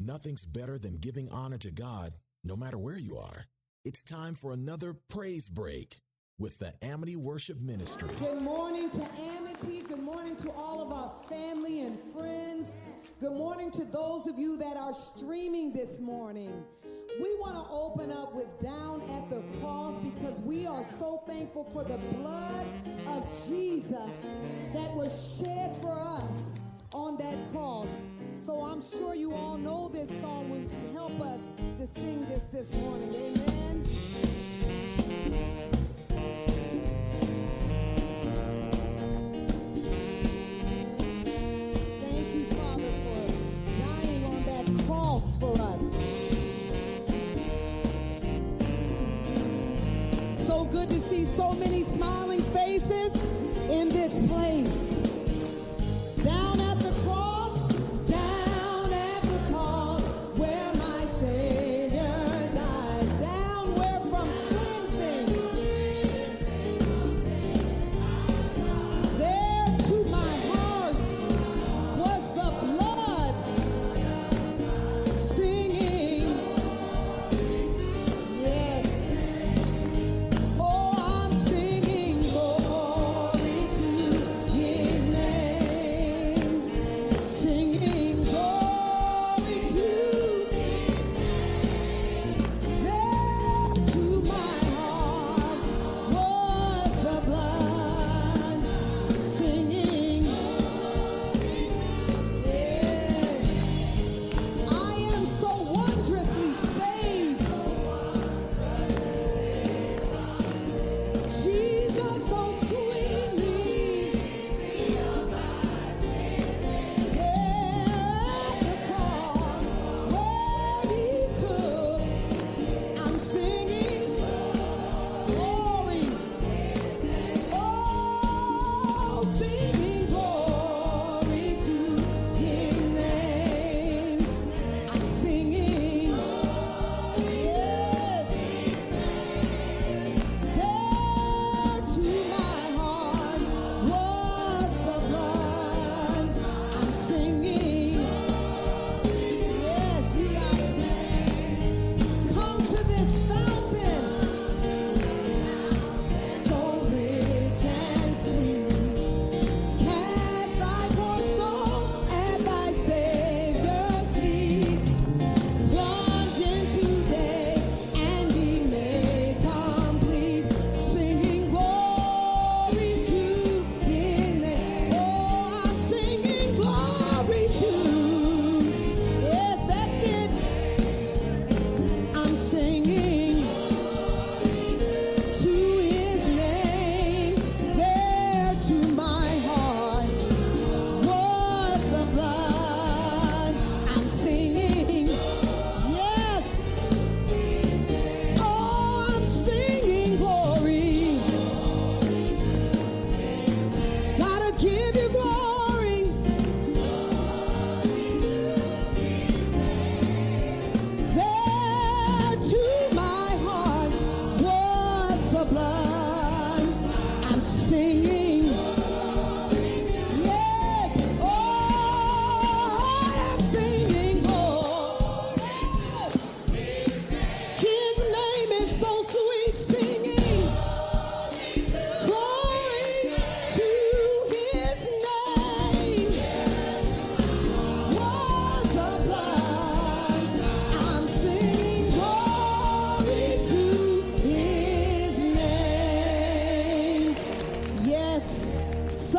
Nothing's better than giving honor to God, no matter where you are. It's time for another praise break with the Amity Worship Ministry. Good morning to Amity. Good morning to all of our family and friends. Good morning to those of you that are streaming this morning. We want to open up with Down at the Cross because we are so thankful for the blood of Jesus that was shed for us on that cross. So I'm sure you all know this song. Would you help us to sing this this morning? Amen. Thank you, Father, for dying on that cross for us. So good to see so many smiling faces in this place.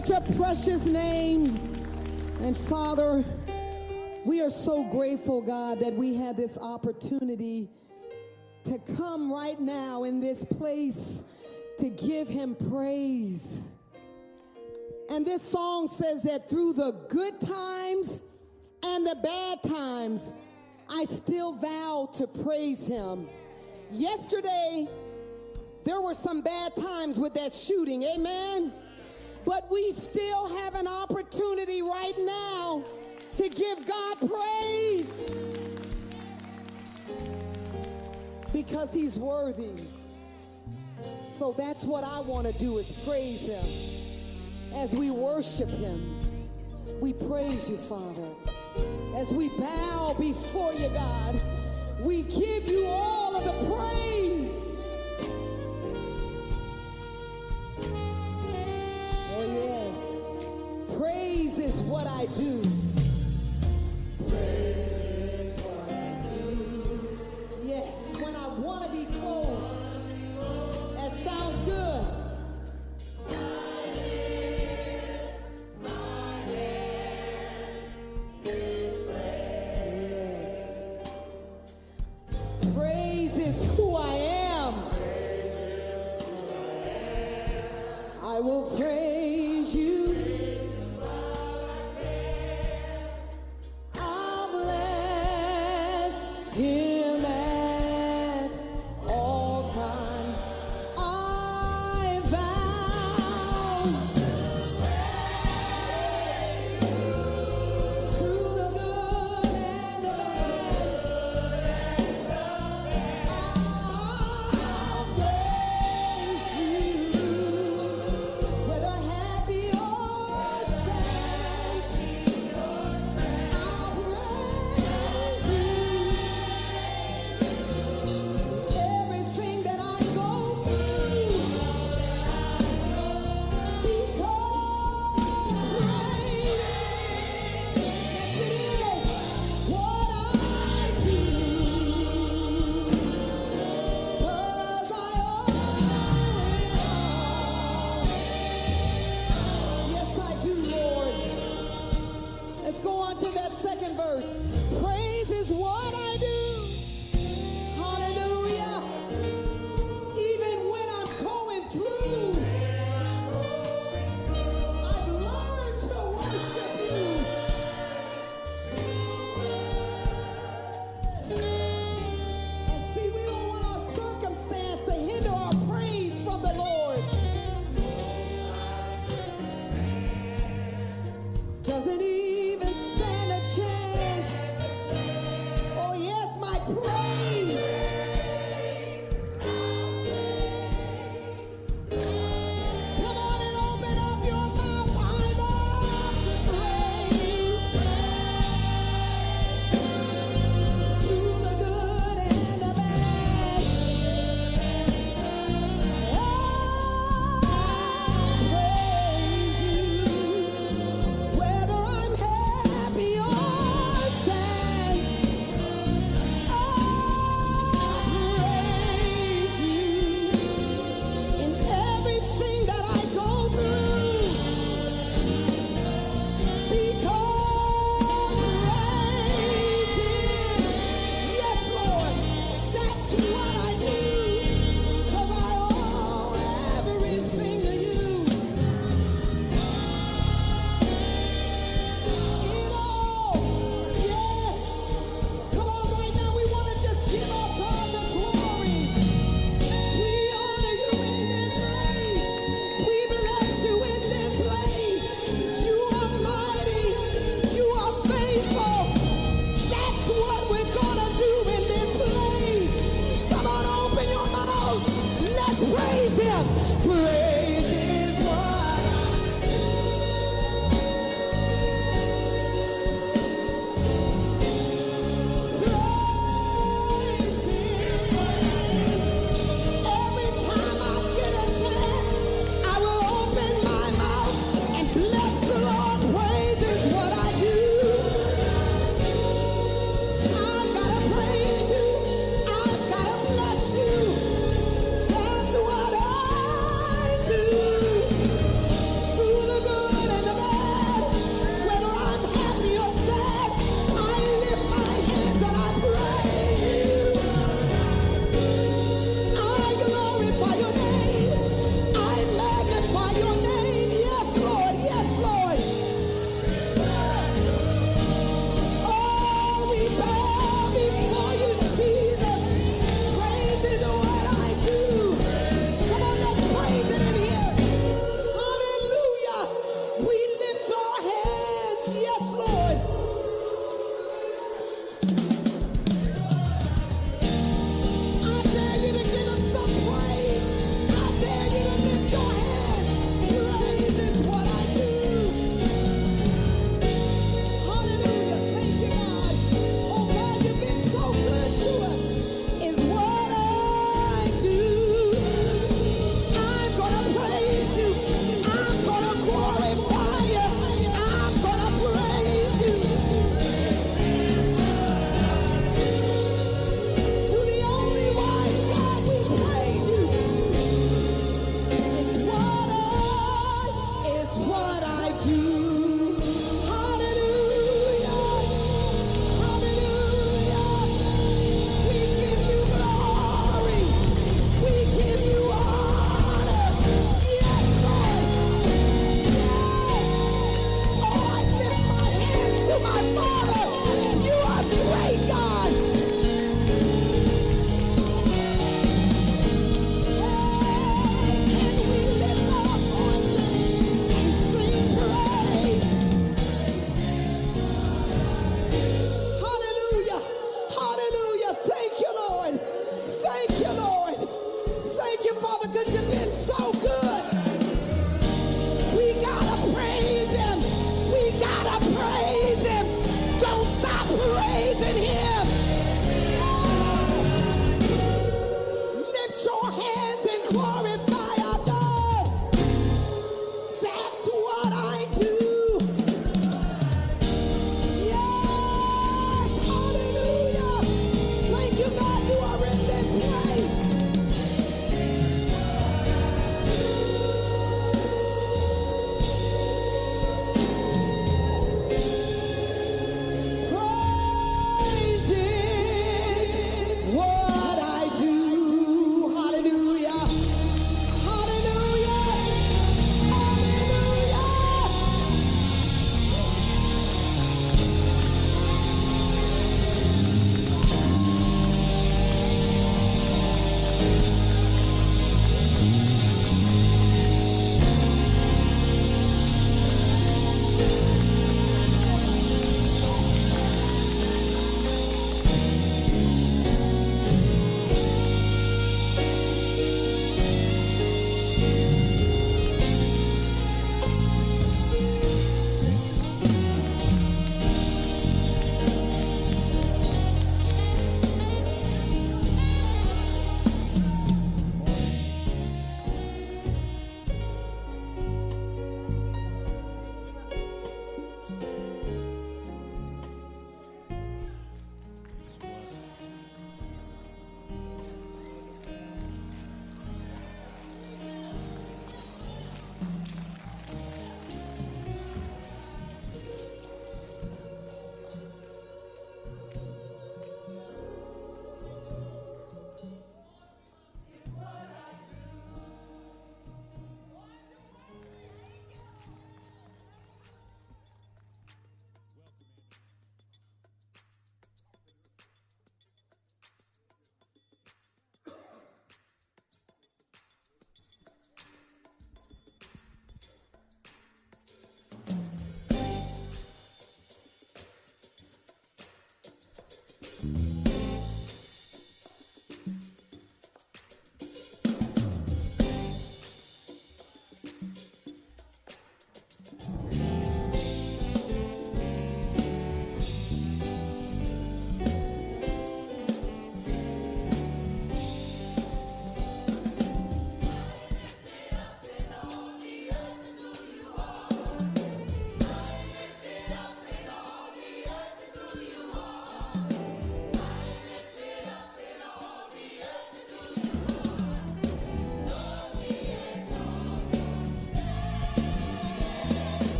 Such a precious name, and Father. We are so grateful, God, that we had this opportunity to come right now in this place to give him praise. And this song says that through the good times and the bad times, I still vow to praise him. Yesterday, there were some bad times with that shooting, amen? But we still have an opportunity right now to give God praise because he's worthy. So that's what I want to do is praise him. As we worship him, we praise you, Father. As we bow before you, God, we give you all of the praise. what I do. Let's go on to that second verse. Praise is what I